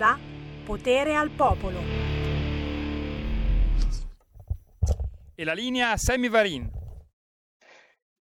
onda Potere al Popolo. E la linea Sammy Varin.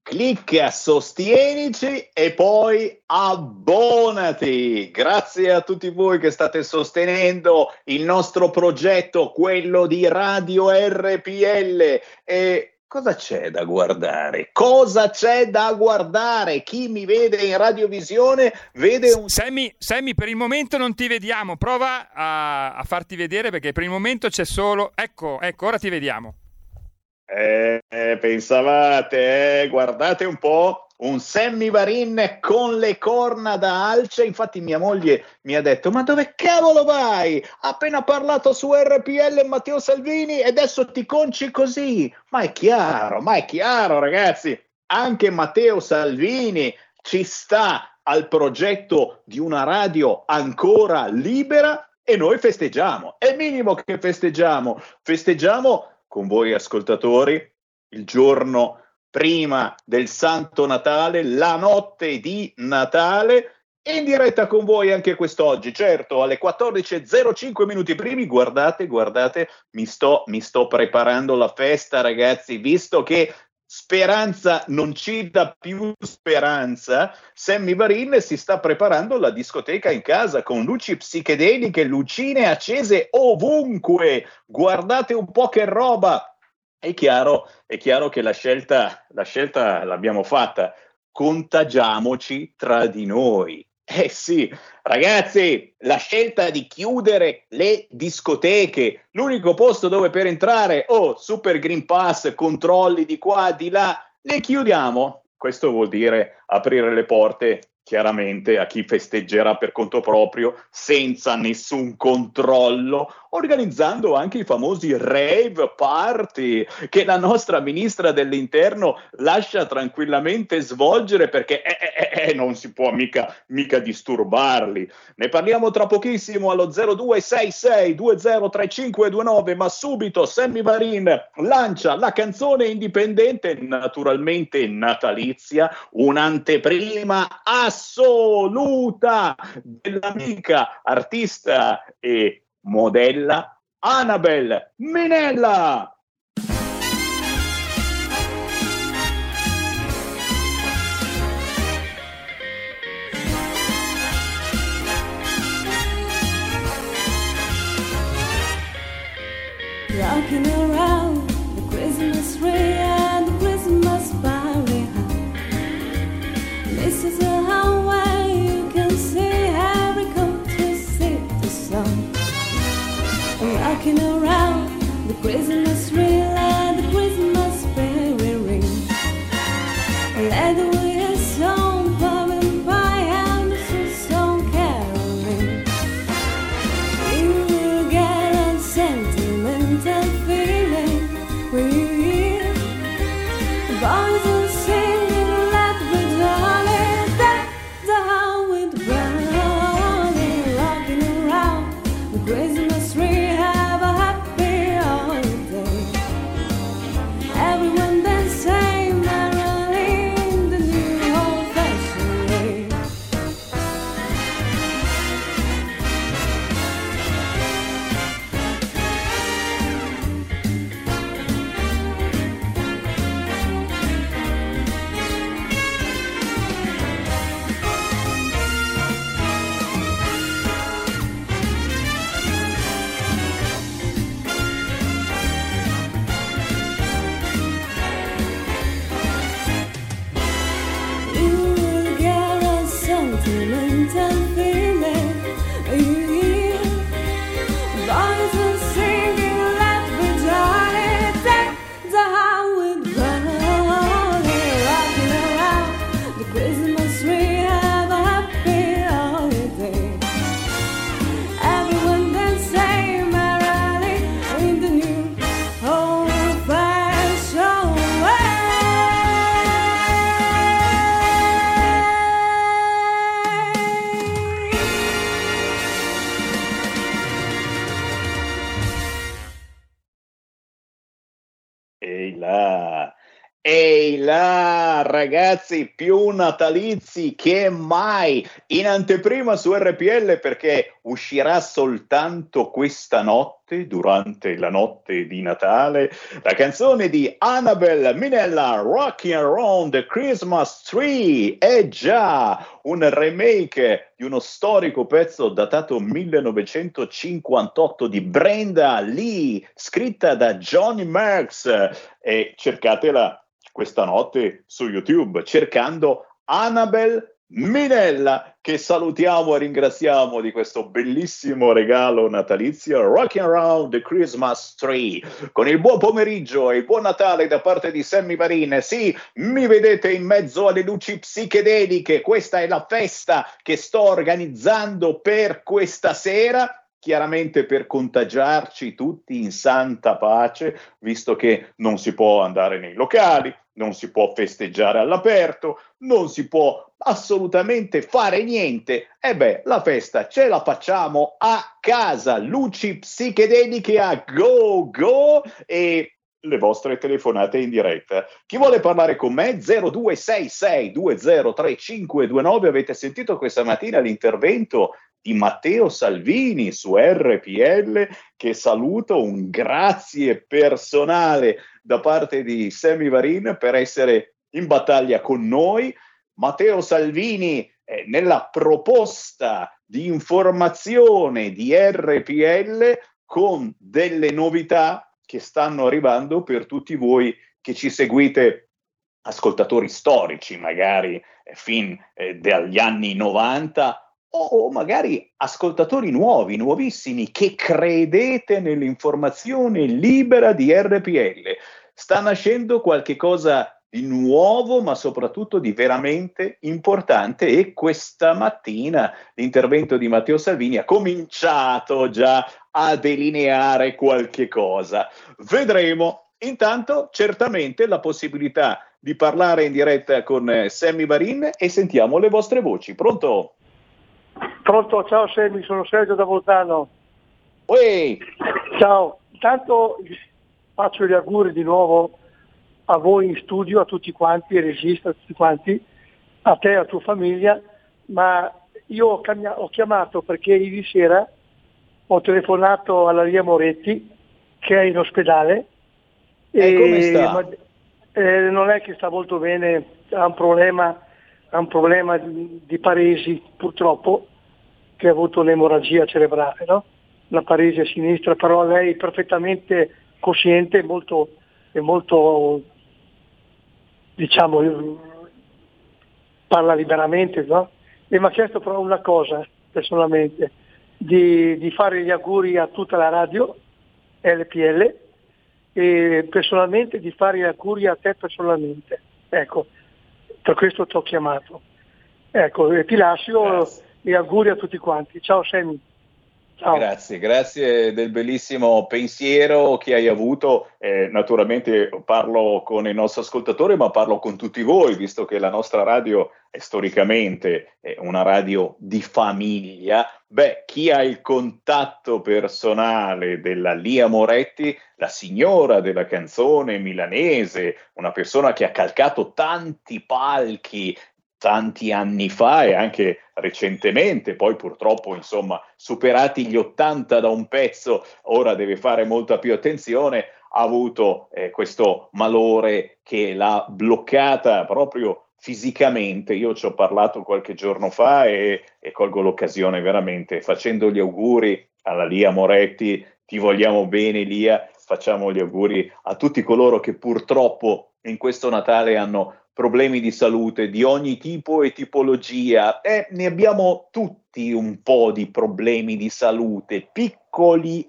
Clicca, sostienici e poi abbonati. Grazie a tutti voi che state sostenendo il nostro progetto, quello di Radio RPL. E cosa c'è da guardare? Cosa c'è da guardare? Chi mi vede in radiovisione vede un... Sammy, Sammy per il momento non ti vediamo, prova a, a, farti vedere perché per il momento c'è solo... Ecco, ecco, ora ti vediamo. Eh, pensavate, eh, guardate un po', un Sammy Varin con le corna da alce. Infatti, mia moglie mi ha detto: Ma dove cavolo vai? Appena parlato su RPL Matteo Salvini e adesso ti conci così. Ma è chiaro, ma è chiaro, ragazzi. Anche Matteo Salvini ci sta al progetto di una radio ancora libera e noi festeggiamo. È minimo che festeggiamo. Festeggiamo con voi ascoltatori il giorno prima del Santo Natale, la notte di Natale, in diretta con voi anche quest'oggi, certo, alle 14.05 minuti primi, guardate, guardate, mi sto, mi sto preparando la festa, ragazzi, visto che Speranza non ci dà più speranza. Sammy Varin si sta preparando la discoteca in casa con luci psichedeliche, lucine accese ovunque. Guardate un po' che roba. È chiaro, è chiaro che la scelta, la scelta l'abbiamo fatta. Contagiamoci tra di noi. Eh sì, ragazzi, la scelta di chiudere le discoteche, l'unico posto dove per entrare, oh, super Green Pass, controlli di qua, di là, le chiudiamo. Questo vuol dire aprire le porte chiaramente a chi festeggerà per conto proprio senza nessun controllo, organizzando anche i famosi rave party che la nostra ministra dell'interno lascia tranquillamente svolgere perché eh, eh, eh, eh non si può mica, mica disturbarli. Ne parliamo tra pochissimo allo 0266 203529, ma subito Sammy Varin lancia la canzone indipendente, naturalmente natalizia, un'anteprima a assoluta dell'amica artista e modella Annabel Minella. Rocking walking around the Christmas ragazzi, più natalizi che mai in anteprima su RPL perché uscirà soltanto questa notte, durante la notte di Natale, la canzone di Annabelle Minella, Rocking Around the Christmas Tree. È già un remake di uno storico pezzo datato 1958 di Brenda Lee, scritta da Johnny Marks. E cercatela questa notte su YouTube cercando Annabel Minella che salutiamo e ringraziamo di questo bellissimo regalo natalizio Rocking Around the Christmas Tree. Con il buon pomeriggio e il buon Natale da parte di Sammy Varin sì, mi vedete in mezzo alle luci psichedeliche. Questa è la festa che sto organizzando per questa sera chiaramente per contagiarci tutti in santa pace, visto che non si può andare nei locali, non si può festeggiare all'aperto, non si può assolutamente fare niente. E beh, la festa ce la facciamo a casa, luci psichedeliche a go go e le vostre telefonate in diretta. Chi vuole parlare con me? 0266203529. Avete sentito questa mattina l'intervento di Matteo Salvini su RPL che saluto, un grazie personale da parte di Sammy Varin per essere in battaglia con noi. Matteo Salvini eh, nella proposta di informazione di RPL con delle novità che stanno arrivando per tutti voi che ci seguite ascoltatori storici, magari eh, fin eh, dagli anni 90 o magari ascoltatori nuovi, nuovissimi, che credete nell'informazione libera di RPL. Sta nascendo qualche cosa di nuovo, ma soprattutto di veramente importante e questa mattina l'intervento di Matteo Salvini ha cominciato già a delineare qualche cosa. Vedremo. Intanto, certamente la possibilità di parlare in diretta con eh, Sammy Varin e sentiamo le vostre voci. Pronto? Pronto, ciao Semi, sono Sergio da Voltano. Uè, Ciao, intanto faccio gli auguri di nuovo a voi in studio, a tutti quanti, ai registi, a tutti quanti, a te e alla tua famiglia, ma io ho, camia- ho chiamato perché ieri sera ho telefonato alla Ria Moretti che è in ospedale E come sta? ma- eh, non è che sta molto bene, ha un problema, ha un problema di, di paresi purtroppo, che ha avuto un'emorragia cerebrale, no? una paresi a sinistra, però lei è perfettamente cosciente e molto, è molto diciamo, parla liberamente, no? E mi ha chiesto però una cosa personalmente, di, di fare gli auguri a tutta la radio LPL e personalmente di fare gli auguri a te personalmente. Ecco, per questo ti ho chiamato. Ecco, e ti lascio Grazie. gli auguri a tutti quanti. Ciao Sammy. Ciao. Grazie, grazie del bellissimo pensiero che hai avuto. Eh, naturalmente parlo con i nostri ascoltatori, ma parlo con tutti voi, visto che la nostra radio storicamente eh, una radio di famiglia. Beh, chi ha il contatto personale della Lia Moretti, la signora della canzone milanese, una persona che ha calcato tanti palchi tanti anni fa e anche recentemente, poi purtroppo insomma superati gli 80 da un pezzo, ora deve fare molta più attenzione, ha avuto eh, questo malore che l'ha bloccata proprio fisicamente. Io ci ho parlato qualche giorno fa e, e colgo l'occasione veramente facendo gli auguri alla Lia Moretti, ti vogliamo bene Lia, facciamo gli auguri a tutti coloro che purtroppo in questo Natale hanno problemi di salute di ogni tipo e tipologia. Eh, ne abbiamo tutti un po' di problemi di salute, piccoli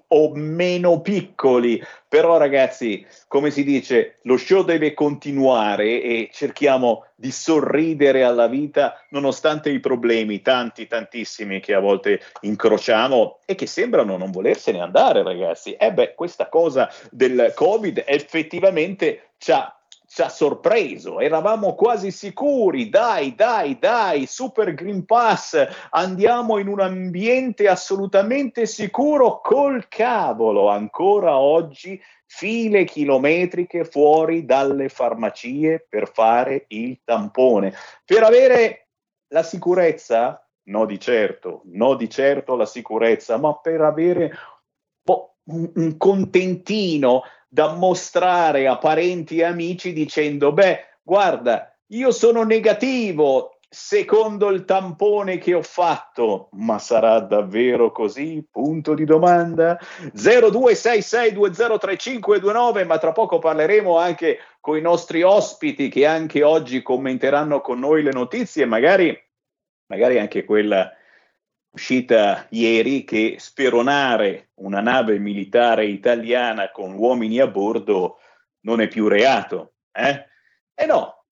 o meno piccoli, però ragazzi, come si dice, lo show deve continuare e cerchiamo di sorridere alla vita nonostante i problemi, tanti, tantissimi che a volte incrociamo e che sembrano non volersene andare, ragazzi. E beh, questa cosa del Covid effettivamente ci ha ci ha sorpreso, eravamo quasi sicuri, dai, dai, dai, Super Green Pass, andiamo in un ambiente assolutamente sicuro col cavolo, ancora oggi file chilometriche fuori dalle farmacie per fare il tampone. Per avere la sicurezza? No di certo, no di certo la sicurezza, ma per avere un contentino da mostrare a parenti e amici dicendo, beh, guarda, io sono negativo secondo il tampone che ho fatto, ma sarà davvero così? Punto di domanda. 0266203529, ma tra poco parleremo anche con i nostri ospiti che anche oggi commenteranno con noi le notizie, magari, magari anche quella uscita ieri che speronare una nave militare italiana con uomini a bordo non è più reato. Eh, eh no,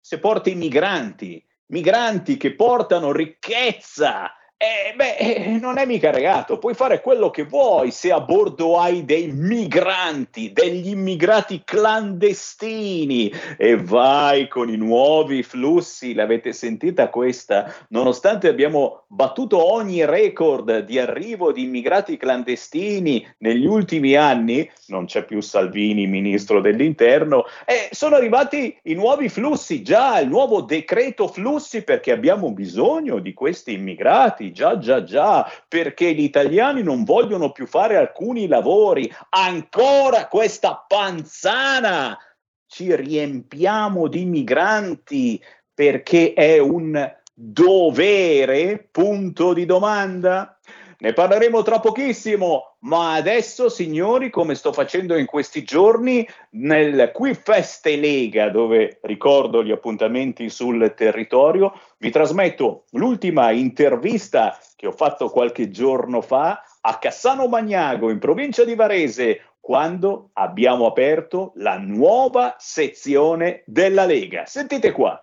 se porti migranti, migranti che portano ricchezza, eh, beh, eh, non è mica reato, puoi fare quello che vuoi se a bordo hai dei migranti, degli immigrati clandestini. E vai con i nuovi flussi, l'avete sentita questa? Nonostante abbiamo battuto ogni record di arrivo di immigrati clandestini negli ultimi anni, non c'è più Salvini, ministro dell'interno, eh, sono arrivati i nuovi flussi, già il nuovo decreto flussi perché abbiamo bisogno di questi immigrati già, già, già, perché gli italiani non vogliono più fare alcuni lavori. Ancora questa panzana! Ci riempiamo di migranti perché è un dovere? Punto di domanda. Ne parleremo tra pochissimo, ma adesso, signori, come sto facendo in questi giorni, nel Qui Feste Lega, dove ricordo gli appuntamenti sul territorio, vi trasmetto l'ultima intervista che ho fatto qualche giorno fa a Cassano Magnago, in provincia di Varese, quando abbiamo aperto la nuova sezione della Lega. Sentite qua.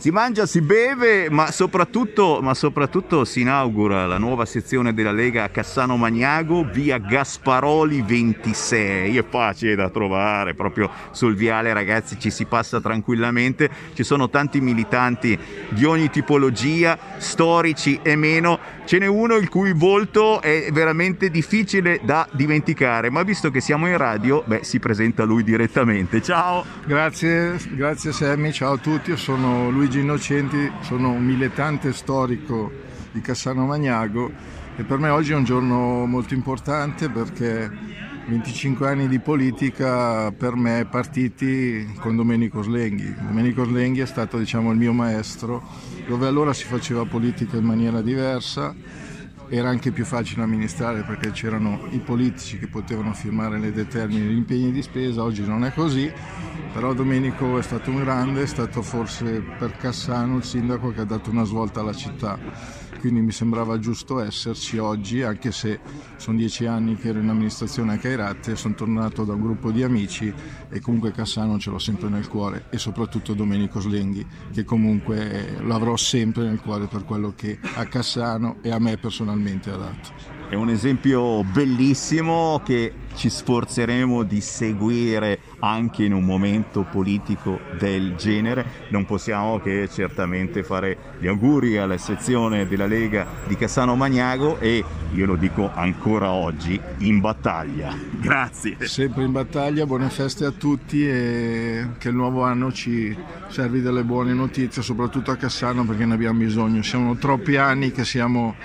Si mangia, si beve, ma soprattutto, ma soprattutto si inaugura la nuova sezione della Lega a Cassano Magnago, via Gasparoli 26. È facile da trovare, proprio sul viale, ragazzi, ci si passa tranquillamente. Ci sono tanti militanti di ogni tipologia, storici e meno. Ce n'è uno il cui volto è veramente difficile da dimenticare, ma visto che siamo in radio, beh, si presenta lui direttamente. Ciao! Grazie, grazie Sammy, ciao a tutti, io sono Luigi Innocenti, sono un militante storico di Cassano Magnago e per me oggi è un giorno molto importante perché 25 anni di politica per me partiti con Domenico Slenghi. Domenico Slenghi è stato diciamo, il mio maestro, dove allora si faceva politica in maniera diversa, era anche più facile amministrare perché c'erano i politici che potevano firmare le determine gli impegni di spesa, oggi non è così, però Domenico è stato un grande, è stato forse per Cassano il sindaco che ha dato una svolta alla città, quindi mi sembrava giusto esserci oggi, anche se sono dieci anni che ero in amministrazione a Cairate, sono tornato da un gruppo di amici e comunque Cassano ce l'ho sempre nel cuore e soprattutto Domenico Slenghi, che comunque lo avrò sempre nel cuore per quello che a Cassano e a me personalmente ha dato. È un esempio bellissimo che ci sforzeremo di seguire anche in un momento politico del genere. Non possiamo che certamente fare gli auguri alla sezione della Lega di Cassano Magnago e io lo dico ancora oggi in battaglia. Grazie. Sempre in battaglia, buone feste a tutti e che il nuovo anno ci servi delle buone notizie, soprattutto a Cassano perché ne abbiamo bisogno. Siamo troppi anni che siamo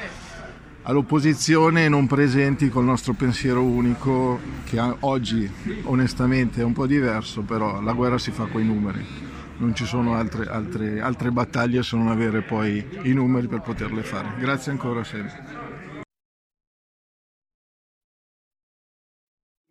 all'opposizione non presenti col nostro pensiero unico che oggi onestamente è un po' diverso, però la guerra si fa con i numeri. Non ci sono altre, altre, altre battaglie se non avere poi i numeri per poterle fare. Grazie ancora sempre.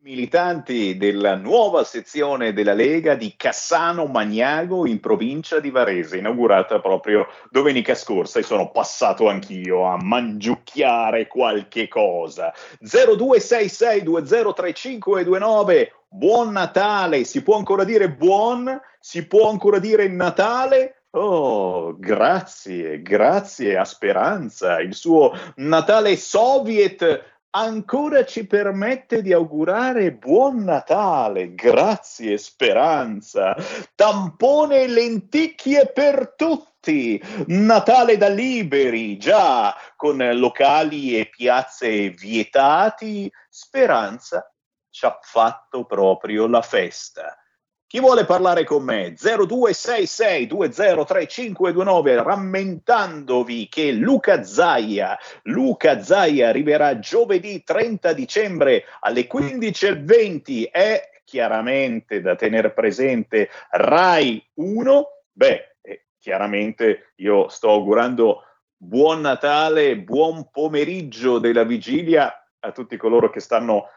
Militanti della nuova sezione della Lega di Cassano Magnago in provincia di Varese, inaugurata proprio domenica scorsa e sono passato anch'io a mangiucchiare qualche cosa. 0266203529, buon Natale, si può ancora dire buon, si può ancora dire Natale, Oh, grazie, grazie a Speranza. Il suo Natale soviet ancora ci permette di augurare buon Natale. Grazie, Speranza. Tampone e lenticchie per tutti. Natale da liberi, già, con locali e piazze vietati. Speranza ci ha fatto proprio la festa. Chi vuole parlare con me? 0266203529 rammentandovi che Luca Zaia, Luca Zaia arriverà giovedì 30 dicembre alle 15.20 è chiaramente da tenere presente Rai 1. Beh, eh, chiaramente io sto augurando buon Natale, buon pomeriggio della vigilia a tutti coloro che stanno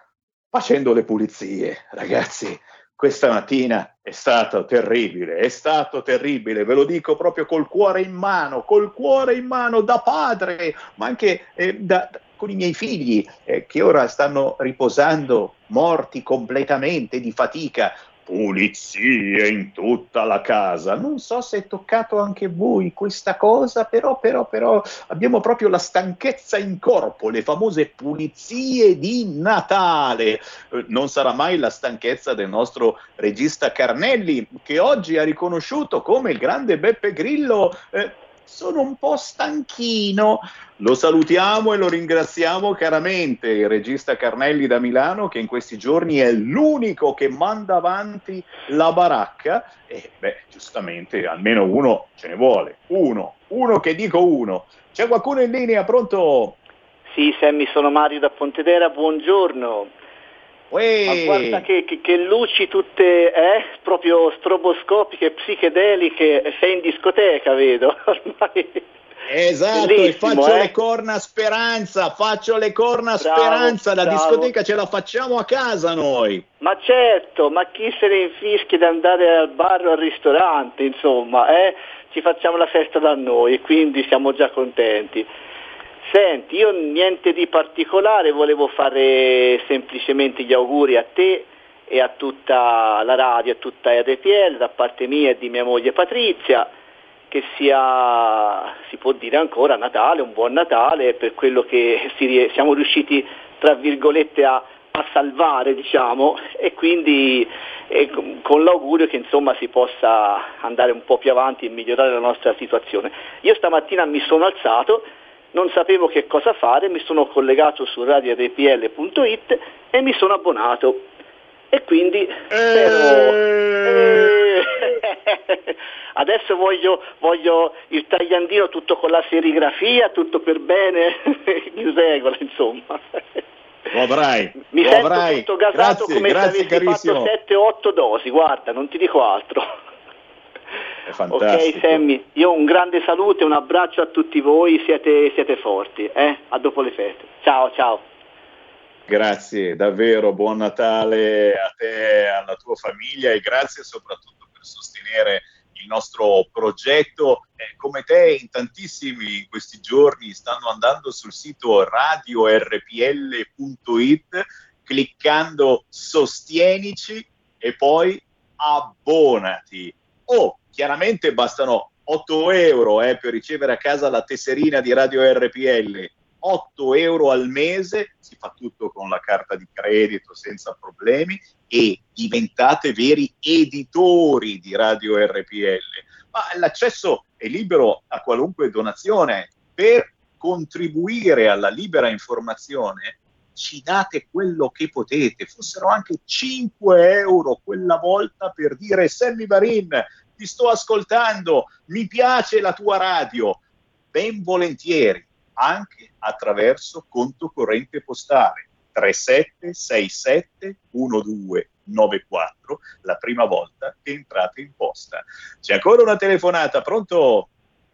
facendo le pulizie, ragazzi questa mattina è stato terribile, è stato terribile, ve lo dico proprio col cuore in mano, col cuore in mano da padre, ma anche eh, da, con i miei figli eh, che ora stanno riposando morti completamente di fatica. Pulizie in tutta la casa. Non so se è toccato anche voi questa cosa, però, però, però abbiamo proprio la stanchezza in corpo, le famose pulizie di Natale. Eh, Non sarà mai la stanchezza del nostro regista Carnelli, che oggi ha riconosciuto come il grande Beppe Grillo. eh, sono un po' stanchino. Lo salutiamo e lo ringraziamo caramente, il regista Carnelli da Milano, che in questi giorni è l'unico che manda avanti la baracca. E beh, giustamente, almeno uno ce ne vuole. Uno, uno che dico uno. C'è qualcuno in linea, pronto? Sì, Sammy, sono Mario da Pontedera, buongiorno. Uè. Ma guarda che, che- che luci tutte, eh, proprio stroboscopiche, psichedeliche, sei in discoteca, vedo, ormai. Esatto, e faccio eh? le corna a speranza, faccio le corna a speranza, la bravo. discoteca ce la facciamo a casa noi. Ma certo, ma chi se ne infischia di andare al bar o al ristorante, insomma, eh? Ci facciamo la festa da noi, quindi siamo già contenti. Senti, io niente di particolare, volevo fare semplicemente gli auguri a te e a tutta la radio, a tutta RPL, da parte mia e di mia moglie Patrizia, che sia, si può dire ancora, Natale, un buon Natale, per quello che si siamo riusciti, tra virgolette, a, a salvare, diciamo, e quindi con- con l'augurio che insomma si possa andare un po' più avanti e migliorare la nostra situazione. Io stamattina mi sono alzato, non sapevo che cosa fare, mi sono collegato su radiorpl.it e mi sono abbonato. E quindi spero... Eh, Adesso voglio, voglio il tagliandino tutto con la serigrafia, tutto per bene, in regola insomma. Lo avrai, Mi lo sento avrai. tutto gasato grazie, come grazie se avessi carissimo. fatto 7-8 dosi, guarda, non ti dico altro. È fantastico. Ok Sammy, io un grande saluto e un abbraccio a tutti voi, siete, siete forti, eh? a dopo le feste. Ciao ciao. Grazie, davvero, buon Natale a te alla tua famiglia e grazie soprattutto per sostenere il nostro progetto. Eh, come te, in tantissimi in questi giorni stanno andando sul sito radiorpl.it, cliccando sostienici e poi abbonati. Oh, chiaramente bastano 8 euro eh, per ricevere a casa la tesserina di Radio RPL. 8 euro al mese, si fa tutto con la carta di credito senza problemi e diventate veri editori di Radio RPL. Ma l'accesso è libero a qualunque donazione. Per contribuire alla libera informazione ci date quello che potete, fossero anche 5 euro quella volta per dire Sammy Varin, ti sto ascoltando, mi piace la tua radio, ben volentieri, anche attraverso conto corrente postale 37671294, la prima volta che entrate in posta. C'è ancora una telefonata, pronto?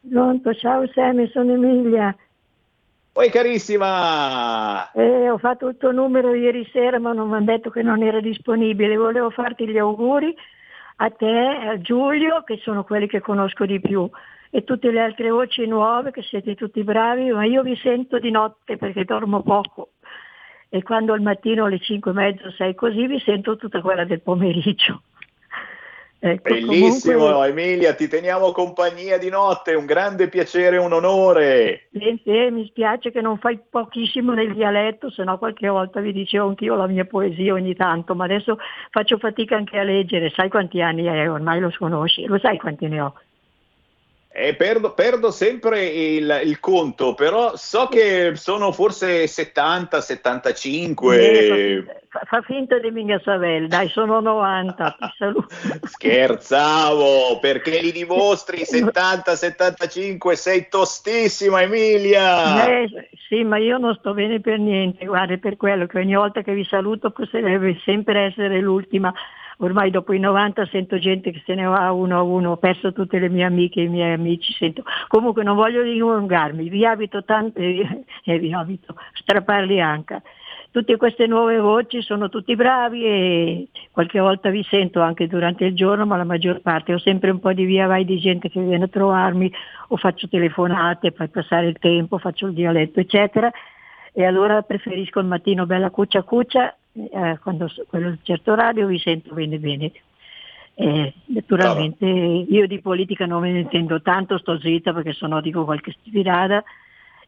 Pronto, ciao Sammy, sono Emilia. Poi carissima, Eh, ho fatto il tuo numero ieri sera ma non mi hanno detto che non era disponibile. Volevo farti gli auguri a te, a Giulio, che sono quelli che conosco di più, e tutte le altre voci nuove, che siete tutti bravi, ma io vi sento di notte perché dormo poco. E quando al mattino alle 5 e mezzo sei così, vi sento tutta quella del pomeriggio. Ecco, Bellissimo comunque- Emilia, ti teniamo compagnia di notte, un grande piacere e un onore. Sì, sì, mi spiace che non fai pochissimo nel dialetto, se no qualche volta vi dicevo anch'io la mia poesia ogni tanto, ma adesso faccio fatica anche a leggere, sai quanti anni è, ormai lo conosci, lo sai quanti ne ho. Eh, perdo, perdo sempre il, il conto, però so che sono forse 70, 75. Eh, fa, fa finta di Mingasavel, dai, sono 90, ti saluto. Scherzavo, perché li dimostri 70, 75, sei tostissima Emilia. Eh, sì, ma io non sto bene per niente, guarda, per quello che ogni volta che vi saluto potrebbe sempre essere l'ultima. Ormai dopo i 90 sento gente che se ne va uno a uno, ho perso tutte le mie amiche e i miei amici. Sento... Comunque non voglio dilungarmi, vi abito tanto e eh, vi abito strapparli anche. Tutte queste nuove voci sono tutti bravi e qualche volta vi sento anche durante il giorno, ma la maggior parte ho sempre un po' di via vai di gente che viene a trovarmi o faccio telefonate per passare il tempo, faccio il dialetto, eccetera. E allora preferisco il mattino bella cuccia cuccia, eh, quando quello certo radio vi sento bene bene. Eh, naturalmente io di politica non me ne intendo tanto, sto zitta perché sennò dico qualche stupidata,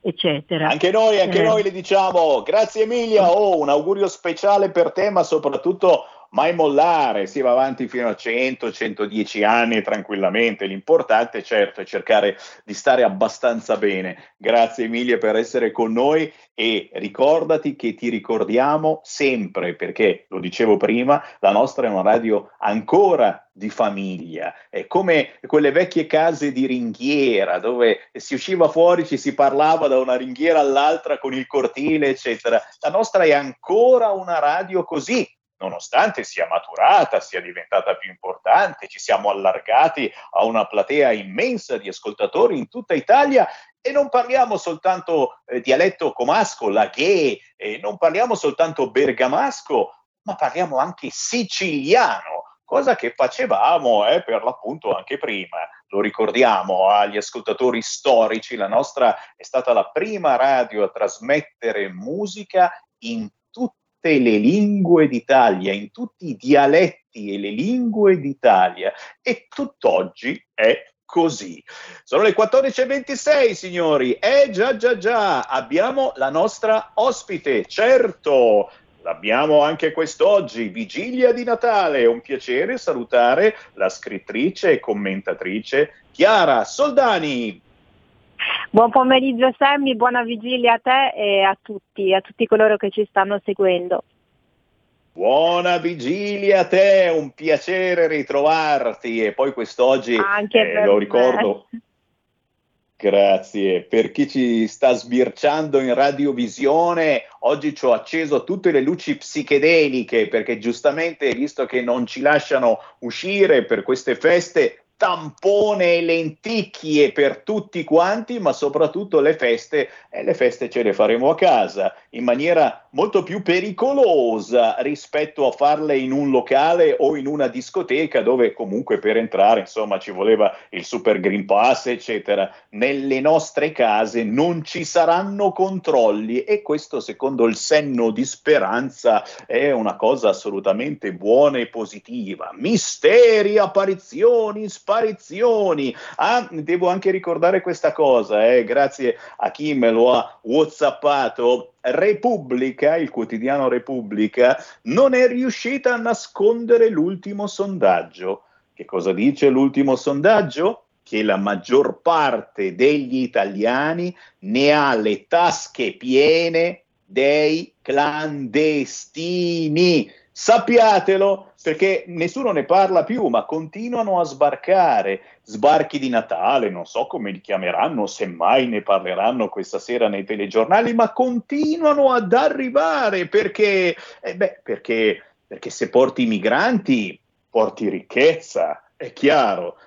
eccetera. Anche noi, anche Eh, noi le diciamo grazie Emilia, oh, un augurio speciale per te, ma soprattutto mai mollare, si va avanti fino a 100, 110 anni tranquillamente, l'importante certo è cercare di stare abbastanza bene. Grazie Emilia per essere con noi e ricordati che ti ricordiamo sempre, perché lo dicevo prima, la nostra è una radio ancora di famiglia, è come quelle vecchie case di ringhiera dove si usciva fuori, ci si parlava da una ringhiera all'altra con il cortile, eccetera. La nostra è ancora una radio così, nonostante sia maturata, sia diventata più importante, ci siamo allargati a una platea immensa di ascoltatori in tutta Italia e non parliamo soltanto eh, dialetto comasco, laghe, eh, non parliamo soltanto bergamasco, ma parliamo anche siciliano, cosa che facevamo eh, per l'appunto anche prima. Lo ricordiamo agli ascoltatori storici, la nostra è stata la prima radio a trasmettere musica in tutte le lingue d'Italia, in tutti i dialetti e le lingue d'Italia e tutt'oggi è così. Sono le 14.26 signori, eh già già già, abbiamo la nostra ospite, certo, l'abbiamo anche quest'oggi, vigilia di Natale, è un piacere salutare la scrittrice e commentatrice Chiara Soldani. Buon pomeriggio Sammy, buona vigilia a te e a tutti, a tutti coloro che ci stanno seguendo. Buona vigilia a te, un piacere ritrovarti e poi quest'oggi eh, lo me. ricordo. Grazie. Per chi ci sta sbirciando in radiovisione, oggi ci ho acceso tutte le luci psichedeliche perché giustamente, visto che non ci lasciano uscire per queste feste, tampone e lenticchie per tutti quanti, ma soprattutto le feste, e le feste ce le faremo a casa in maniera molto più pericolosa rispetto a farle in un locale o in una discoteca dove comunque per entrare insomma ci voleva il super green pass eccetera. Nelle nostre case non ci saranno controlli e questo secondo il senno di speranza è una cosa assolutamente buona e positiva. Misteri apparizioni sparizioni ah devo anche ricordare questa cosa eh, grazie a chi me lo ha whatsappato Repubblica, il quotidiano Repubblica, non è riuscita a nascondere l'ultimo sondaggio. Che cosa dice l'ultimo sondaggio? Che la maggior parte degli italiani ne ha le tasche piene dei clandestini. Sappiatelo perché nessuno ne parla più, ma continuano a sbarcare. Sbarchi di Natale, non so come li chiameranno, semmai ne parleranno questa sera nei telegiornali, ma continuano ad arrivare perché, eh beh, perché, perché se porti i migranti porti ricchezza, è chiaro.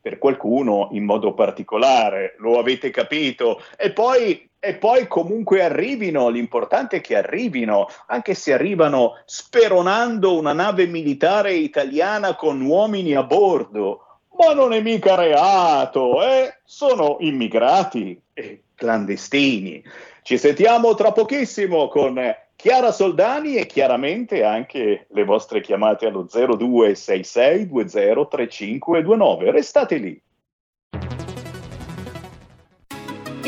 Per qualcuno in modo particolare, lo avete capito. E poi e poi comunque arrivino, l'importante è che arrivino, anche se arrivano speronando una nave militare italiana con uomini a bordo. Ma non è mica reato, eh? Sono immigrati e clandestini. Ci sentiamo tra pochissimo con Chiara Soldani e chiaramente anche le vostre chiamate allo 0266 203529. Restate lì.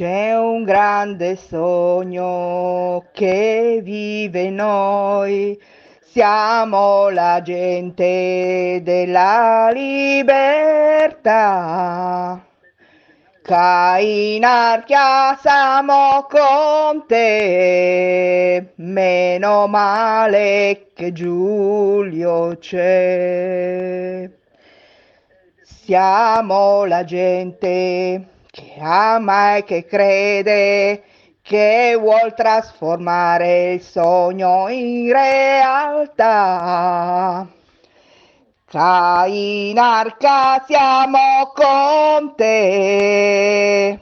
C'è un grande sogno che vive noi, siamo la gente della libertà. Cainarchia siamo con te, meno male che Giulio c'è. Siamo la gente che ama e che crede, che vuol trasformare il sogno in realtà. Cain arca siamo con te.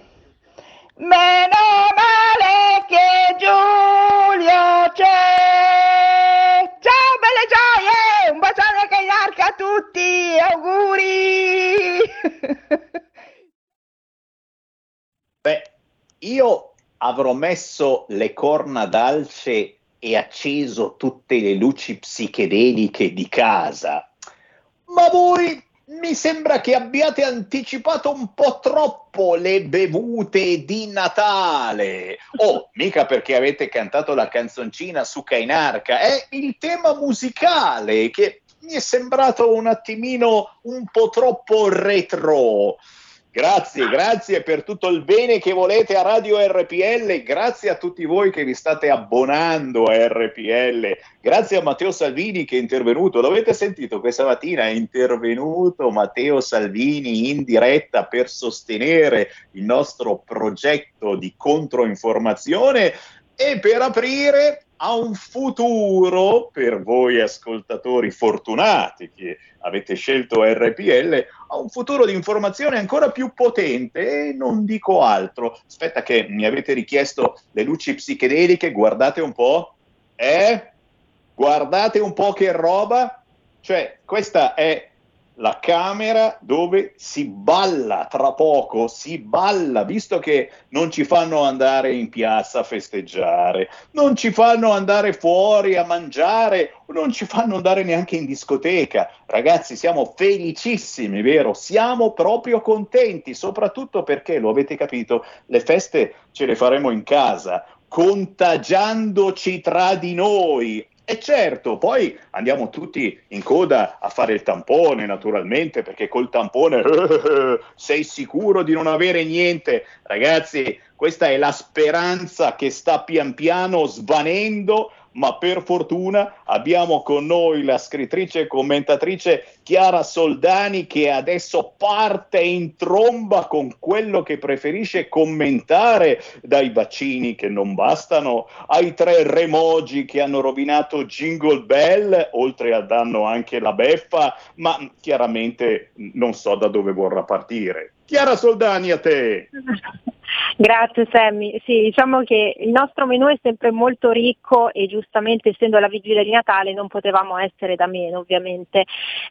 Meno male che Giulio c'è. Ciao belle gioie, un bacione a Cain arca a tutti, auguri. io avrò messo le corna d'alce e acceso tutte le luci psichedeliche di casa. Ma voi mi sembra che abbiate anticipato un po' troppo le bevute di Natale. Oh, mica perché avete cantato la canzoncina su Kainarca, è il tema musicale che mi è sembrato un attimino un po' troppo retro. Grazie, grazie. per tutto il bene che volete a Radio RPL, grazie a tutti voi che vi state abbonando a RPL, grazie a Matteo Salvini che è intervenuto, l'avete sentito questa mattina, è intervenuto Matteo Salvini in diretta per sostenere il nostro progetto di controinformazione e per aprire a un futuro per voi ascoltatori fortunati che avete scelto RPL, a un futuro di informazione ancora più potente e non dico altro. Aspetta che mi avete richiesto le luci psichedeliche, guardate un po', eh? Guardate un po' che roba, cioè questa è la camera dove si balla tra poco, si balla, visto che non ci fanno andare in piazza a festeggiare, non ci fanno andare fuori a mangiare, non ci fanno andare neanche in discoteca. Ragazzi, siamo felicissimi, vero? Siamo proprio contenti, soprattutto perché, lo avete capito, le feste ce le faremo in casa, contagiandoci tra di noi. E certo, poi andiamo tutti in coda a fare il tampone, naturalmente, perché col tampone sei sicuro di non avere niente. Ragazzi, questa è la speranza che sta pian piano svanendo, ma per fortuna abbiamo con noi la scrittrice e commentatrice Chiara Soldani che adesso parte in tromba con quello che preferisce commentare dai vaccini che non bastano ai tre remogi che hanno rovinato Jingle Bell, oltre a danno anche la beffa, ma chiaramente non so da dove vorrà partire. Chiara Soldani a te. Grazie Sammy, sì, diciamo che il nostro menù è sempre molto ricco e giustamente essendo la vigilia di Natale non potevamo essere da meno ovviamente.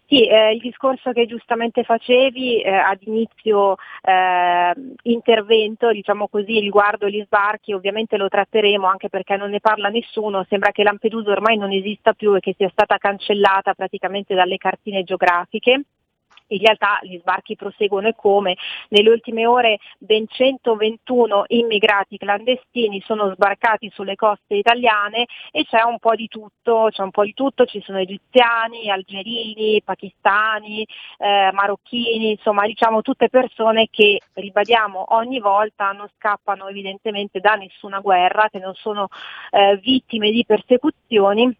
Sì, eh, il discorso che giustamente facevi eh, ad inizio eh, intervento, diciamo così, riguardo gli sbarchi, ovviamente lo tratteremo anche perché non ne parla nessuno, sembra che Lampedusa ormai non esista più e che sia stata cancellata praticamente dalle cartine geografiche in realtà gli sbarchi proseguono e come. Nelle ultime ore ben 121 immigrati clandestini sono sbarcati sulle coste italiane e c'è un po' di tutto, c'è un po' di tutto, ci sono egiziani, algerini, pakistani, eh, marocchini, insomma diciamo tutte persone che, ribadiamo, ogni volta non scappano evidentemente da nessuna guerra, che non sono eh, vittime di persecuzioni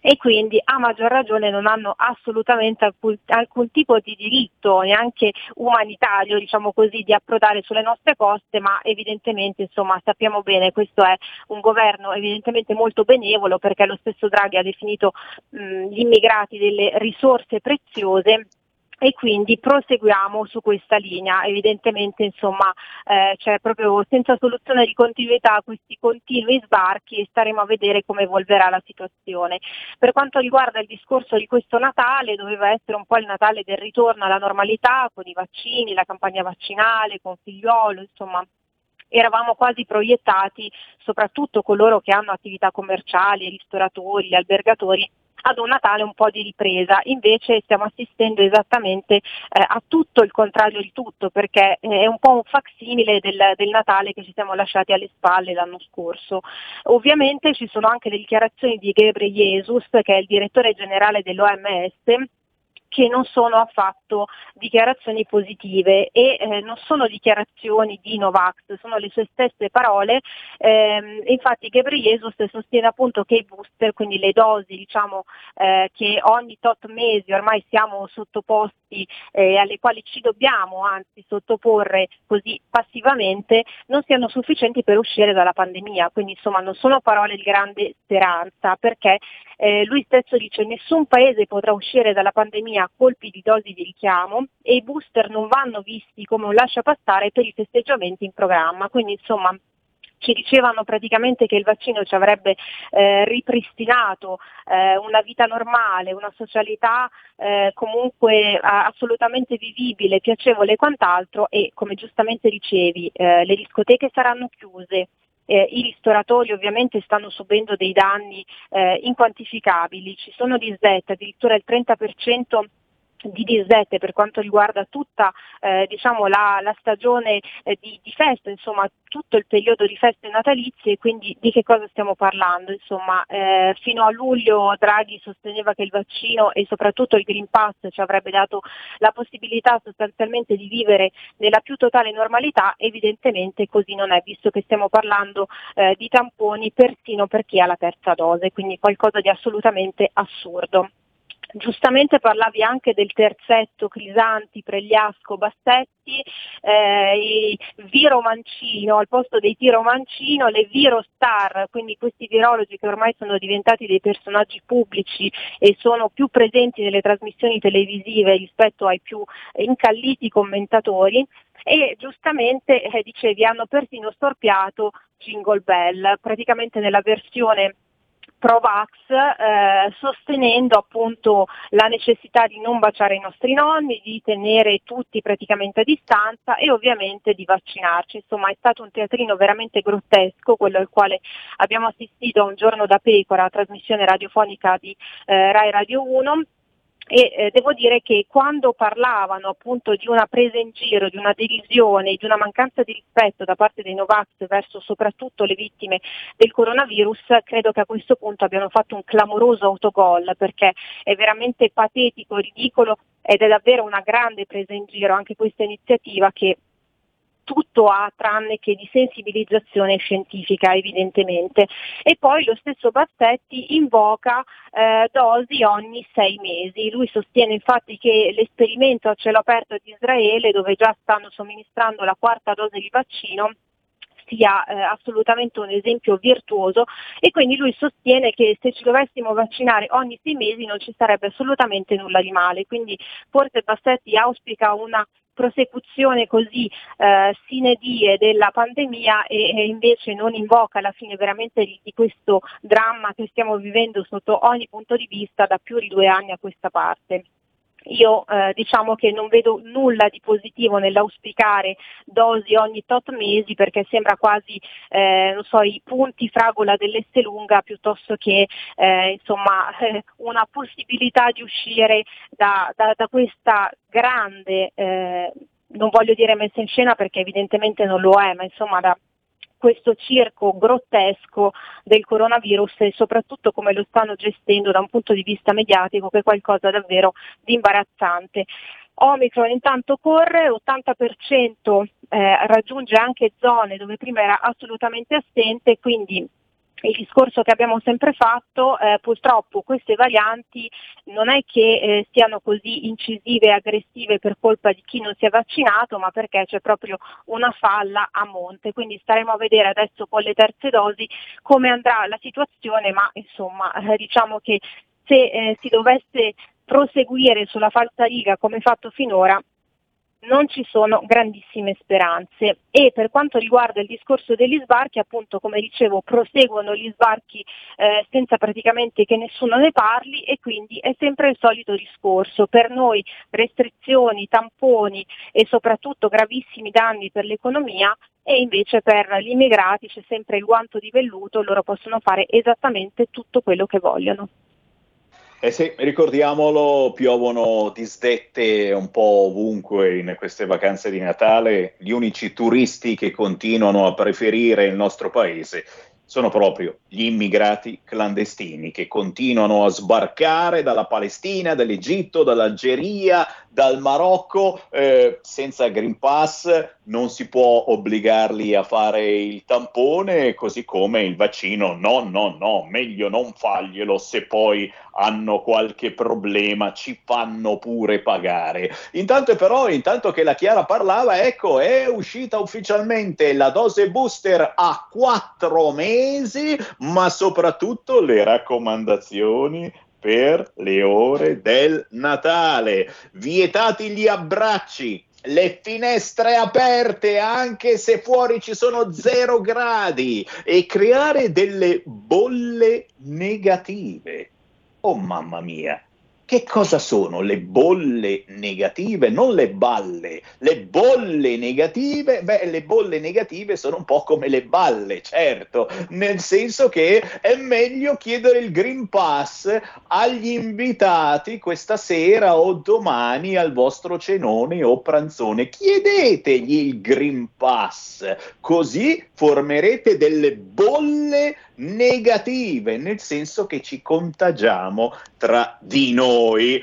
e quindi a maggior ragione non hanno assolutamente alcun, alcun, tipo di diritto, neanche umanitario, diciamo così, di approdare sulle nostre coste, ma evidentemente insomma sappiamo bene questo è un governo evidentemente molto benevolo perché lo stesso Draghi ha definito mh, gli immigrati delle risorse preziose e quindi proseguiamo su questa linea. Evidentemente insomma eh, c'è proprio senza soluzione di continuità questi continui sbarchi e staremo a vedere come evolverà la situazione. Per quanto riguarda il discorso di questo Natale, doveva essere un po' il Natale del ritorno alla normalità con i vaccini, la campagna vaccinale, con figliolo, insomma eravamo quasi proiettati, soprattutto coloro che hanno attività commerciali, ristoratori, albergatori, ad un Natale un po' di ripresa, invece stiamo assistendo esattamente eh, a tutto il contrario di tutto, perché eh, è un po' un facsimile del, del, Natale che ci siamo lasciati alle spalle l'anno scorso. Ovviamente ci sono anche le dichiarazioni di Gebre Jesus, che è il direttore generale dell'OMS, che non sono affatto dichiarazioni positive e eh, non sono dichiarazioni di Novax, sono le sue stesse parole. Eh, infatti Ghebreyesus sostiene appunto che i booster, quindi le dosi diciamo, eh, che ogni tot mesi ormai siamo sottoposti eh, alle quali ci dobbiamo anzi sottoporre così passivamente, non siano sufficienti per uscire dalla pandemia. Quindi insomma non sono parole di grande speranza perché eh, lui stesso dice nessun paese potrà uscire dalla pandemia a colpi di dosi di richiamo e i booster non vanno visti come un lascia passare per i festeggiamenti in programma. Quindi insomma ci dicevano praticamente che il vaccino ci avrebbe eh, ripristinato eh, una vita normale, una socialità eh, comunque assolutamente vivibile, piacevole e quant'altro e come giustamente dicevi eh, le discoteche saranno chiuse. Eh, I ristoratori ovviamente stanno subendo dei danni eh, inquantificabili, ci sono disdette, addirittura il 30% di disdette per quanto riguarda tutta eh, diciamo, la, la stagione eh, di, di festa, insomma tutto il periodo di feste natalizie, quindi di che cosa stiamo parlando? Insomma, eh, fino a luglio Draghi sosteneva che il vaccino e soprattutto il Green Pass ci avrebbe dato la possibilità sostanzialmente di vivere nella più totale normalità, evidentemente così non è, visto che stiamo parlando eh, di tamponi persino per chi ha la terza dose, quindi qualcosa di assolutamente assurdo. Giustamente parlavi anche del terzetto Crisanti, Pregliasco, Bassetti, eh, Viro Mancino, al posto dei Tiro Mancino, le Viro Star, quindi questi virologi che ormai sono diventati dei personaggi pubblici e sono più presenti nelle trasmissioni televisive rispetto ai più incalliti commentatori. E giustamente eh, dicevi hanno persino storpiato Jingle Bell, praticamente nella versione Provax eh, sostenendo appunto la necessità di non baciare i nostri nonni, di tenere tutti praticamente a distanza e ovviamente di vaccinarci. Insomma è stato un teatrino veramente grottesco, quello al quale abbiamo assistito a un giorno da pecora, trasmissione radiofonica di eh, Rai Radio 1 e eh, devo dire che quando parlavano appunto di una presa in giro, di una derisione, di una mancanza di rispetto da parte dei Novax verso soprattutto le vittime del coronavirus, credo che a questo punto abbiano fatto un clamoroso autogol perché è veramente patetico, ridicolo ed è davvero una grande presa in giro anche questa iniziativa che tutto ha tranne che di sensibilizzazione scientifica evidentemente. E poi lo stesso Bassetti invoca eh, dosi ogni sei mesi. Lui sostiene infatti che l'esperimento a cielo aperto di Israele, dove già stanno somministrando la quarta dose di vaccino, sia eh, assolutamente un esempio virtuoso e quindi lui sostiene che se ci dovessimo vaccinare ogni sei mesi non ci sarebbe assolutamente nulla di male. Quindi forse Bassetti auspica una prosecuzione così eh, sine die della pandemia e, e invece non invoca alla fine veramente di, di questo dramma che stiamo vivendo sotto ogni punto di vista da più di due anni a questa parte. Io eh, diciamo che non vedo nulla di positivo nell'auspicare dosi ogni tot mesi perché sembra quasi eh, so, i punti fragola dell'Esselunga piuttosto che eh, insomma, una possibilità di uscire da, da, da questa grande, eh, non voglio dire messa in scena perché evidentemente non lo è, ma insomma da questo circo grottesco del coronavirus e soprattutto come lo stanno gestendo da un punto di vista mediatico che è qualcosa davvero di imbarazzante. Omicron intanto corre, l'80% eh, raggiunge anche zone dove prima era assolutamente assente, quindi il discorso che abbiamo sempre fatto, eh, purtroppo queste varianti non è che eh, siano così incisive e aggressive per colpa di chi non si è vaccinato, ma perché c'è proprio una falla a monte. Quindi staremo a vedere adesso con le terze dosi come andrà la situazione, ma insomma eh, diciamo che se eh, si dovesse proseguire sulla falsa riga come fatto finora, non ci sono grandissime speranze e per quanto riguarda il discorso degli sbarchi, appunto come dicevo, proseguono gli sbarchi eh, senza praticamente che nessuno ne parli e quindi è sempre il solito discorso. Per noi restrizioni, tamponi e soprattutto gravissimi danni per l'economia e invece per gli immigrati c'è sempre il guanto di velluto, loro possono fare esattamente tutto quello che vogliono. Eh sì, ricordiamolo, piovono disdette un po' ovunque in queste vacanze di Natale. Gli unici turisti che continuano a preferire il nostro paese sono proprio gli immigrati clandestini che continuano a sbarcare dalla Palestina, dall'Egitto, dall'Algeria, dal Marocco eh, senza Green Pass. Non si può obbligarli a fare il tampone, così come il vaccino. No, no, no, meglio non farglielo se poi hanno qualche problema, ci fanno pure pagare. Intanto però, intanto che la Chiara parlava, ecco, è uscita ufficialmente la dose booster a quattro mesi, ma soprattutto le raccomandazioni per le ore del Natale. Vietati gli abbracci, le finestre aperte anche se fuori ci sono zero gradi e creare delle bolle negative. Oh mamma mia, che cosa sono le bolle negative? Non le balle, le bolle negative. Beh, le bolle negative sono un po' come le balle, certo, nel senso che è meglio chiedere il Green Pass agli invitati questa sera o domani al vostro cenone o pranzone. Chiedetegli il Green Pass, così formerete delle bolle negative, nel senso che ci contagiamo tra di noi.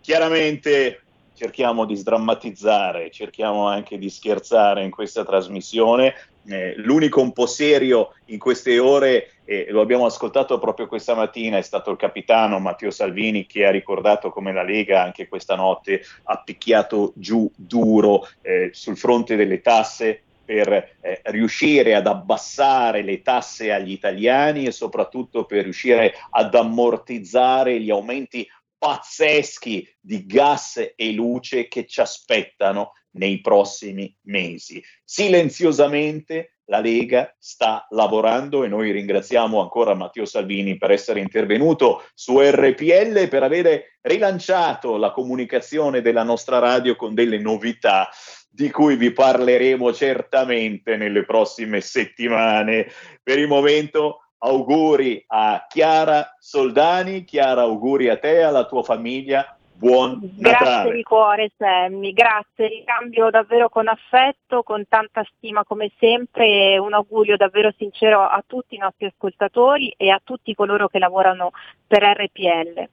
Chiaramente cerchiamo di sdrammatizzare, cerchiamo anche di scherzare in questa trasmissione. Eh, l'unico un po' serio in queste ore, e lo abbiamo ascoltato proprio questa mattina, è stato il capitano Matteo Salvini che ha ricordato come la Lega anche questa notte ha picchiato giù duro eh, sul fronte delle tasse per eh, riuscire ad abbassare le tasse agli italiani e soprattutto per riuscire ad ammortizzare gli aumenti pazzeschi di gas e luce che ci aspettano nei prossimi mesi. Silenziosamente la Lega sta lavorando e noi ringraziamo ancora Matteo Salvini per essere intervenuto su RPL per avere rilanciato la comunicazione della nostra radio con delle novità di cui vi parleremo certamente nelle prossime settimane. Per il momento auguri a Chiara Soldani, Chiara auguri a te, alla tua famiglia, buon Grazie Natale. di cuore Sammy, grazie, ricambio davvero con affetto, con tanta stima come sempre e un augurio davvero sincero a tutti i nostri ascoltatori e a tutti coloro che lavorano per RPL.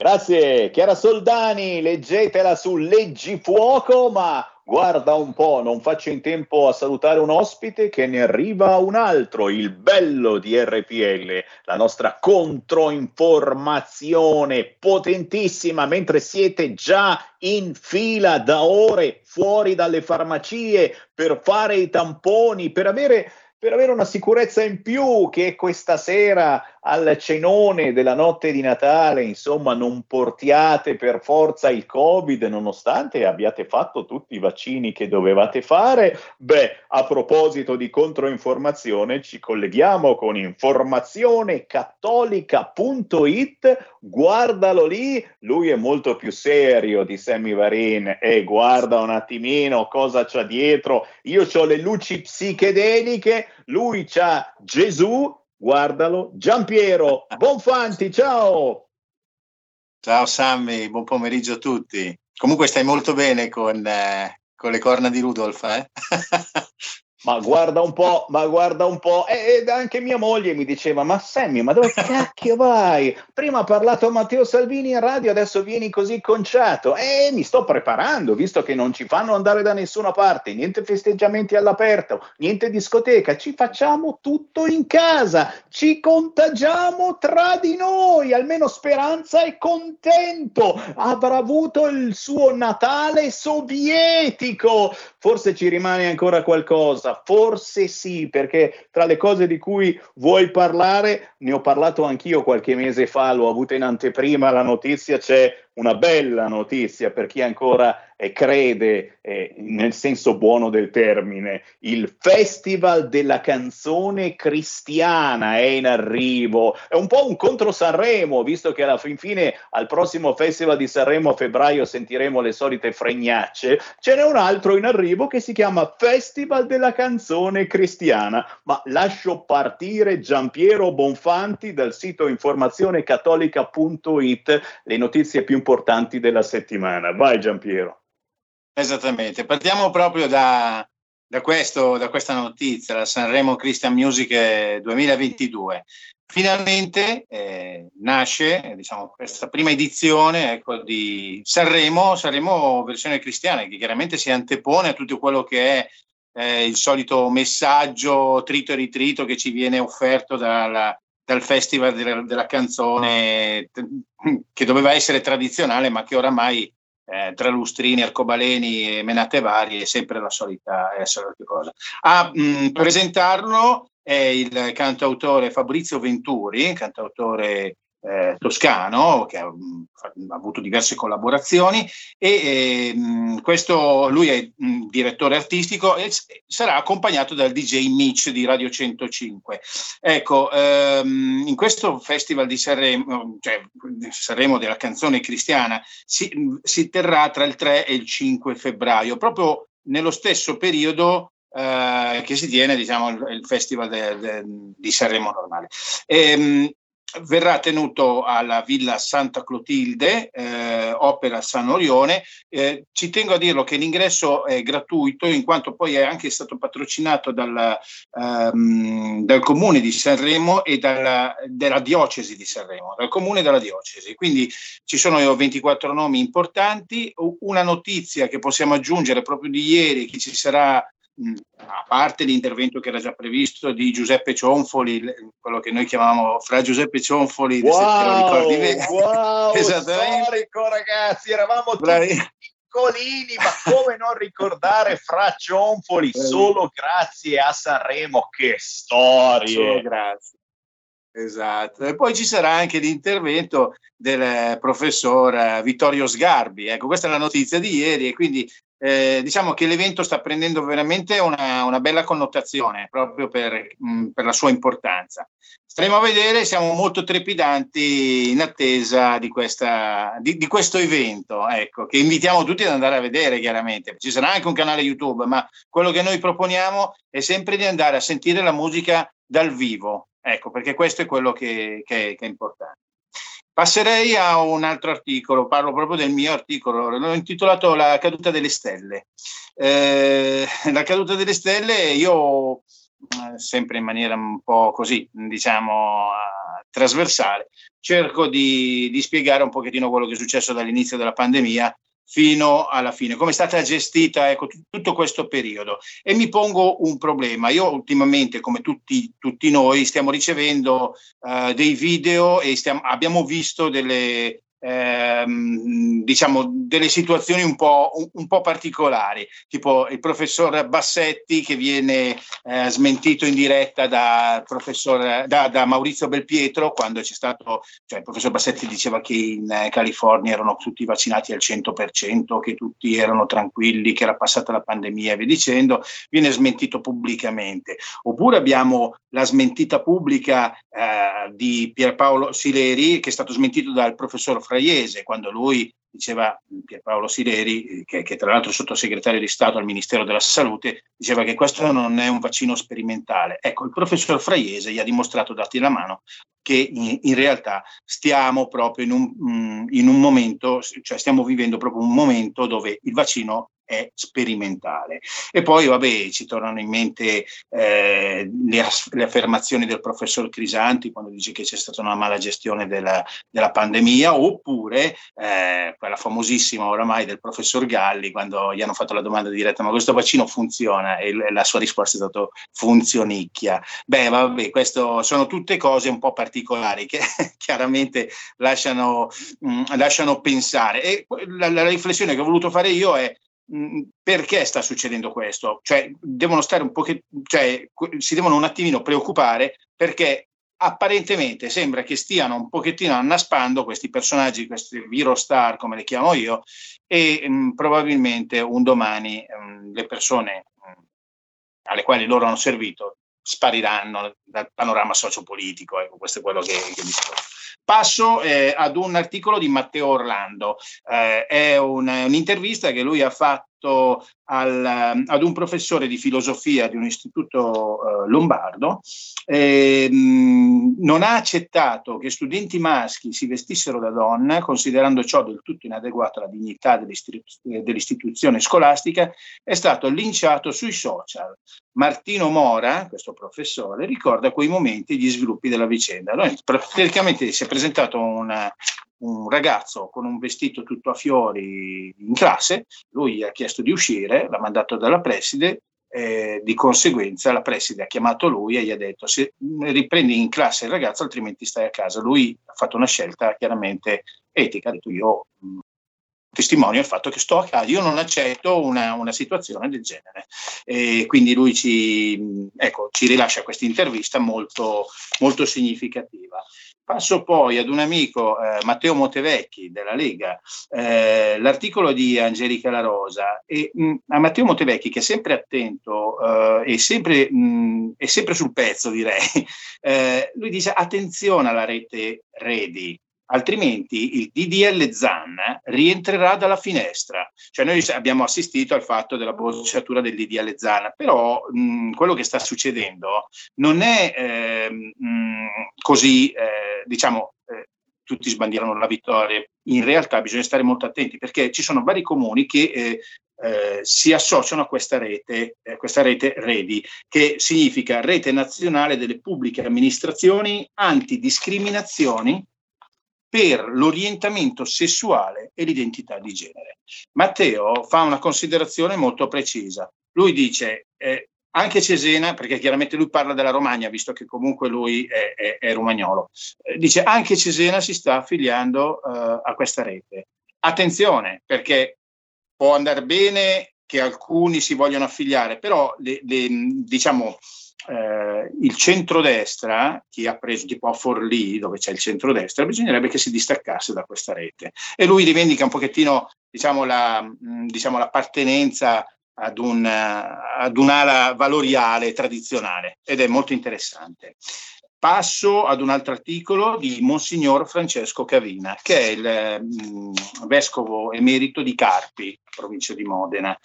Grazie, Chiara Soldani, leggetela su Leggifuoco, ma guarda un po', non faccio in tempo a salutare un ospite che ne arriva un altro, il bello di RPL, la nostra controinformazione potentissima, mentre siete già in fila da ore fuori dalle farmacie per fare i tamponi, per avere per avere una sicurezza in più che questa sera al cenone della notte di Natale, insomma, non portiate per forza il Covid nonostante abbiate fatto tutti i vaccini che dovevate fare. Beh, a proposito di controinformazione, ci colleghiamo con informazionecattolica.it. Guardalo lì, lui è molto più serio di Sammy Varin e guarda un attimino cosa c'ha dietro. Io ho le luci psichedeliche, lui c'ha Gesù, guardalo. Giampiero Bonfanti, ciao! Ciao Sammy, buon pomeriggio a tutti. Comunque stai molto bene con, eh, con le corna di Rudolf, eh? Ma guarda un po', ma guarda un po'. Ed anche mia moglie mi diceva: Ma Sammy, ma dove cacchio vai? Prima ha parlato Matteo Salvini in radio, adesso vieni così conciato. E mi sto preparando, visto che non ci fanno andare da nessuna parte, niente festeggiamenti all'aperto, niente discoteca. Ci facciamo tutto in casa, ci contagiamo tra di noi. Almeno Speranza è contento, avrà avuto il suo Natale sovietico. Forse ci rimane ancora qualcosa, forse sì, perché tra le cose di cui vuoi parlare, ne ho parlato anch'io qualche mese fa, l'ho avuta in anteprima la notizia, c'è una bella notizia per chi ancora eh, crede eh, nel senso buono del termine. Il Festival della canzone cristiana è in arrivo, è un po' un contro Sanremo, visto che alla fin fine al prossimo Festival di Sanremo a febbraio sentiremo le solite fregnacce. Ce n'è un altro in arrivo che si chiama Festival della canzone cristiana, ma lascio partire Giampiero Bonfanti dal sito informazionecattolica.it le notizie più importanti della settimana. Vai Giampiero. Esattamente, partiamo proprio da, da, questo, da questa notizia, la Sanremo Christian Music 2022. Finalmente eh, nasce diciamo, questa prima edizione ecco, di Sanremo, Sanremo versione cristiana, che chiaramente si antepone a tutto quello che è eh, il solito messaggio trito e ritrito che ci viene offerto dalla, dal Festival della, della canzone che doveva essere tradizionale, ma che oramai eh, tra lustrini, arcobaleni e menate varie è sempre la solita, è la solita cosa. A mh, presentarlo è il cantautore Fabrizio Venturi, cantautore eh, toscano che ha, mh, ha, avuto diverse collaborazioni e mh, questo lui è mh, direttore artistico e sarà accompagnato dal DJ Mitch di Radio 105. Ecco, ehm, in questo festival di Sanremo, cioè Sanremo della canzone cristiana, si, si terrà tra il 3 e il 5 febbraio, proprio nello stesso periodo eh, che si tiene diciamo, il, il festival de, de, di Sanremo normale. E, verrà tenuto alla Villa Santa Clotilde, eh, Opera San Orione. Eh, ci tengo a dirlo che l'ingresso è gratuito in quanto poi è anche stato patrocinato dal, ehm, dal comune di Sanremo e dalla, dalla diocesi di Sanremo, dal comune dalla diocesi. Quindi ci sono 24 nomi importanti. Una notizia che possiamo aggiungere proprio di ieri che ci sarà a parte l'intervento che era già previsto di Giuseppe Cionfoli, quello che noi chiamavamo fra Giuseppe Cionfoli, wow, se te lo ricordi bene. Wow, storico ragazzi, eravamo Bravi. tutti piccolini, ma come non ricordare fra Cionfoli, solo grazie a Sanremo, che storie! Solo grazie. Esatto, e poi ci sarà anche l'intervento del professor Vittorio Sgarbi. Ecco, questa è la notizia di ieri e quindi eh, diciamo che l'evento sta prendendo veramente una, una bella connotazione proprio per, mh, per, la sua importanza. Staremo a vedere, siamo molto trepidanti in attesa di, questa, di, di questo evento, ecco, che invitiamo tutti ad andare a vedere chiaramente. Ci sarà anche un canale YouTube, ma quello che noi proponiamo è sempre di andare a sentire la musica dal vivo, ecco, perché questo è quello che, che, che è importante. Passerei a un altro articolo, parlo proprio del mio articolo, l'ho intitolato La caduta delle stelle. Eh, la caduta delle stelle io, sempre in maniera un po' così, diciamo, trasversale, cerco di, di spiegare un pochettino quello che è successo dall'inizio della pandemia fino alla fine, come è stata gestita ecco, t- tutto questo periodo. E mi pongo un problema. Io ultimamente, come tutti, tutti noi, stiamo ricevendo uh, dei video e stiamo, abbiamo visto delle, ehm, diciamo delle situazioni un po', un, un po', particolari, tipo il professor Bassetti che viene eh, smentito in diretta da, da, da, Maurizio Belpietro quando c'è stato, cioè il professor Bassetti diceva che in eh, California erano tutti vaccinati al 100%, che tutti erano tranquilli, che era passata la pandemia e via dicendo, viene smentito pubblicamente. Oppure abbiamo la smentita pubblica eh, di Pierpaolo Sileri che è stato smentito dal professor Fraiese quando lui diceva Pierpaolo Sileri, che, che, tra l'altro è sottosegretario di Stato al Ministero della Salute, diceva che questo non è un vaccino sperimentale. Ecco, il professor Fraiese gli ha dimostrato, dati la mano, che in, in realtà stiamo proprio in un, in un momento, cioè stiamo vivendo proprio un momento dove il vaccino è sperimentale. E poi, vabbè, ci tornano in mente eh, le, le, affermazioni del professor Crisanti quando dice che c'è stata una mala gestione della, della pandemia, oppure eh, quella famosissima oramai del professor Galli quando gli hanno fatto la domanda diretta ma questo vaccino funziona? E la sua risposta è stata funzionicchia. Beh, vabbè, questo sono tutte cose un po' particolari che chiaramente lasciano, mh, lasciano pensare. E la, la riflessione che ho voluto fare io è perché sta succedendo questo? Cioè, devono stare un pochettino, cioè, si devono un attimino preoccupare perché apparentemente sembra che stiano un pochettino annaspando questi personaggi, questi virostar come le chiamo io, e mh, probabilmente un domani mh, le persone mh, alle quali loro hanno servito spariranno dal panorama sociopolitico. Ecco, questo è quello che, che sto. Passo eh, ad un articolo di Matteo Orlando, eh, è un, un'intervista che lui ha fatto al, ad un professore di filosofia di un istituto eh, lombardo, ehm, non ha accettato che studenti maschi si vestissero da donna, considerando ciò del tutto inadeguato alla dignità dell'istitu- dell'istituzione scolastica, è stato linciato sui social. Martino Mora, questo professore, ricorda quei momenti e gli sviluppi della vicenda. Noi, praticamente si è presentato una, un ragazzo con un vestito tutto a fiori in classe, lui ha chiesto di uscire, l'ha mandato dalla preside, eh, di conseguenza la preside ha chiamato lui e gli ha detto se riprendi in classe il ragazzo altrimenti stai a casa. Lui ha fatto una scelta chiaramente etica, ha detto io mh, testimonio il fatto che sto a casa, io non accetto una, una situazione del genere. E quindi lui ci, ecco, ci rilascia questa intervista molto, molto significativa. Passo poi ad un amico, eh, Matteo Montevecchi della Lega, eh, l'articolo di Angelica La Rosa. E mh, a Matteo Montevecchi che è sempre attento eh, e sempre, mh, è sempre sul pezzo direi, eh, lui dice attenzione alla rete Redi, altrimenti il DDL ZAN rientrerà dalla finestra. Cioè noi abbiamo assistito al fatto della bocciatura del DDL ZAN, però mh, quello che sta succedendo non è eh, mh, così, eh, diciamo, eh, tutti sbandierano la vittoria. In realtà bisogna stare molto attenti perché ci sono vari comuni che eh, eh, si associano a questa rete, eh, questa rete REDI, che significa Rete Nazionale delle Pubbliche Amministrazioni Antidiscriminazioni per l'orientamento sessuale e l'identità di genere. Matteo fa una considerazione molto precisa. Lui dice, eh, anche Cesena, perché chiaramente lui parla della Romagna, visto che comunque lui è, è, è romagnolo, eh, dice anche Cesena si sta affiliando eh, a questa rete. Attenzione, perché può andare bene che alcuni si vogliono affiliare, però le, le, diciamo, eh, il centrodestra, chi ha preso tipo a Forlì, dove c'è il centrodestra, bisognerebbe che si distaccasse da questa rete. E lui rivendica un pochettino diciamo, la, mh, diciamo, l'appartenenza ad, un, ad un'ala valoriale tradizionale ed è molto interessante. Passo ad un altro articolo di Monsignor Francesco Cavina, che è il mh, vescovo emerito di Carpi, provincia di Modena.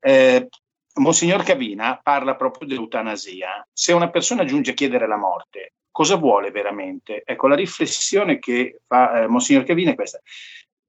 Eh, Monsignor Cavina parla proprio dell'eutanasia. Se una persona giunge a chiedere la morte, cosa vuole veramente? Ecco, la riflessione che fa eh, Monsignor Cavina è questa.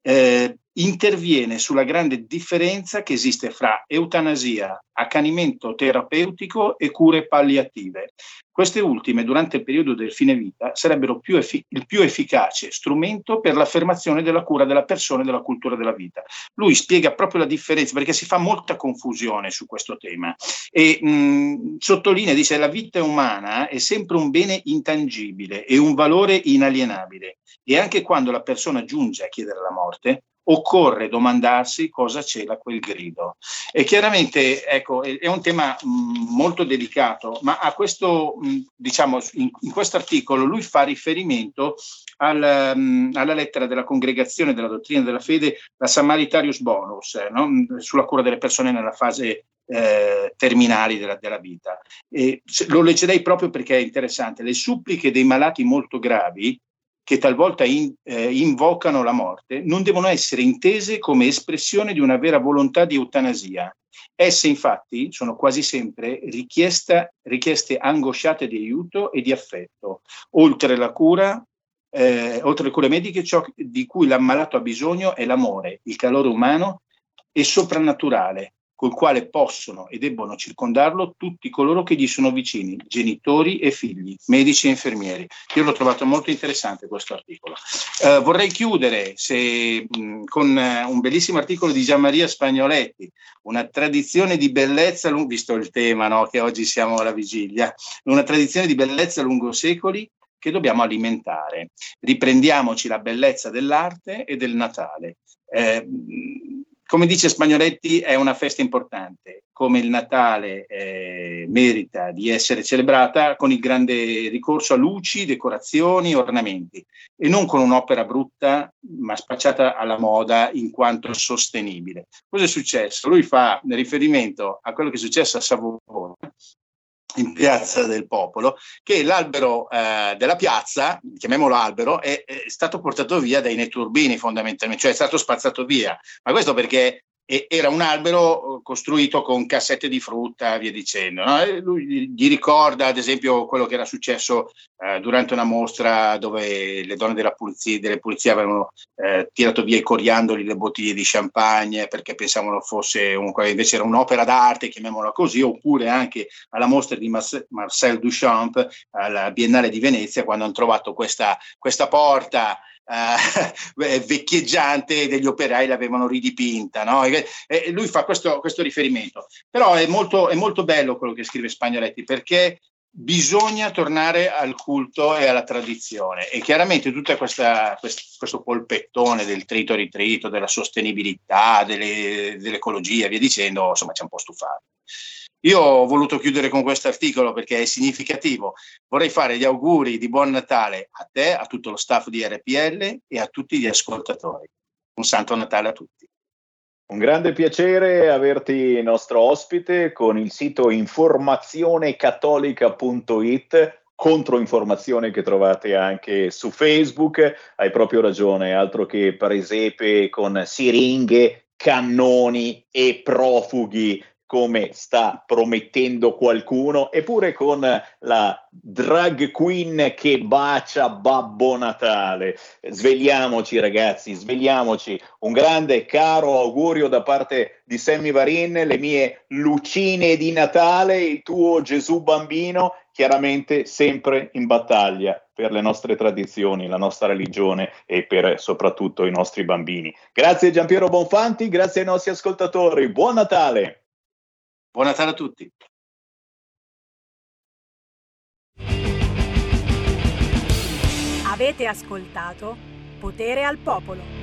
Eh, interviene sulla grande differenza che esiste fra eutanasia, accanimento terapeutico e cure palliative. Queste ultime, durante il periodo del fine vita, sarebbero più effi- il più efficace strumento per l'affermazione della cura della persona e della cultura della vita. Lui spiega proprio la differenza perché si fa molta confusione su questo tema e mh, sottolinea, dice, la vita umana è sempre un bene intangibile e un valore inalienabile e anche quando la persona giunge a chiedere la morte, occorre domandarsi cosa c'era quel grido. E chiaramente, ecco, è un tema mh, molto delicato, ma a questo, mh, diciamo, in, in questo articolo lui fa riferimento al, mh, alla lettera della congregazione della dottrina della fede, la Samaritarius Bonus, eh, no? sulla cura delle persone nella fase eh, terminali della, della vita. E lo leggerei proprio perché è interessante. Le suppliche dei malati molto gravi che talvolta in, eh, invocano la morte, non devono essere intese come espressione di una vera volontà di eutanasia. Esse infatti sono quasi sempre richieste angosciate di aiuto e di affetto. Oltre la cura, eh, oltre le cure mediche, ciò di cui l'ammalato ha bisogno è l'amore, il calore umano e soprannaturale, col quale possono e debbono circondarlo tutti coloro che gli sono vicini, genitori e figli, medici e infermieri. Io l'ho trovato molto interessante questo articolo. Eh, vorrei chiudere se, mh, con uh, un bellissimo articolo di Gian Maria Spagnoletti, una tradizione di bellezza, visto il tema no, che oggi siamo alla vigilia, una tradizione di bellezza lungo secoli che dobbiamo alimentare. Riprendiamoci la bellezza dell'arte e del Natale. Eh, come dice Spagnoletti, è una festa importante, come il Natale eh, merita di essere celebrata con il grande ricorso a luci, decorazioni, ornamenti e non con un'opera brutta ma spacciata alla moda in quanto sostenibile. Cosa è successo? Lui fa riferimento a quello che è successo a Savona in Piazza del Popolo, che l'albero eh, della piazza, chiamiamolo albero, è, è, stato portato via dai netturbini fondamentalmente, cioè è stato spazzato via. Ma questo perché e era un albero eh, costruito con cassette di frutta, via dicendo. No? lui gli ricorda, ad esempio, quello che era successo eh, durante una mostra dove le donne pulizia, delle pulizie avevano eh, tirato via i coriandoli, le bottiglie di champagne perché pensavano fosse un, invece era un'opera d'arte, chiamiamola così, oppure anche alla mostra di Marcel Duchamp alla Biennale di Venezia quando hanno trovato questa, questa porta eh, vecchieggiante degli operai l'avevano ridipinta. No? E, e lui fa questo, questo riferimento. Però è molto, è molto bello quello che scrive Spagnoletti perché bisogna tornare al culto e alla tradizione e chiaramente tutto questo polpettone del trito ritrito, della sostenibilità, delle, dell'ecologia, via dicendo, insomma ci ha un po' stufato. Io ho voluto chiudere con questo articolo perché è significativo. Vorrei fare gli auguri di buon Natale a te, a tutto lo staff di RPL e a tutti gli ascoltatori. Un santo Natale a tutti. Un grande piacere averti nostro ospite con il sito informazionecattolica.it controinformazione che trovate anche su Facebook. Hai proprio ragione, altro che presepe con siringhe, cannoni e profughi come sta promettendo qualcuno, eppure con la drag queen che bacia Babbo Natale. Svegliamoci ragazzi, svegliamoci. Un grande caro augurio da parte di Sammy Varin, le mie lucine di Natale, il tuo Gesù bambino, chiaramente sempre in battaglia per le nostre tradizioni, la nostra religione e per soprattutto i nostri bambini. Grazie Giampiero Bonfanti, grazie ai nostri ascoltatori. Buon Natale! Buon Natale a tutti. Avete ascoltato Potere al Popolo.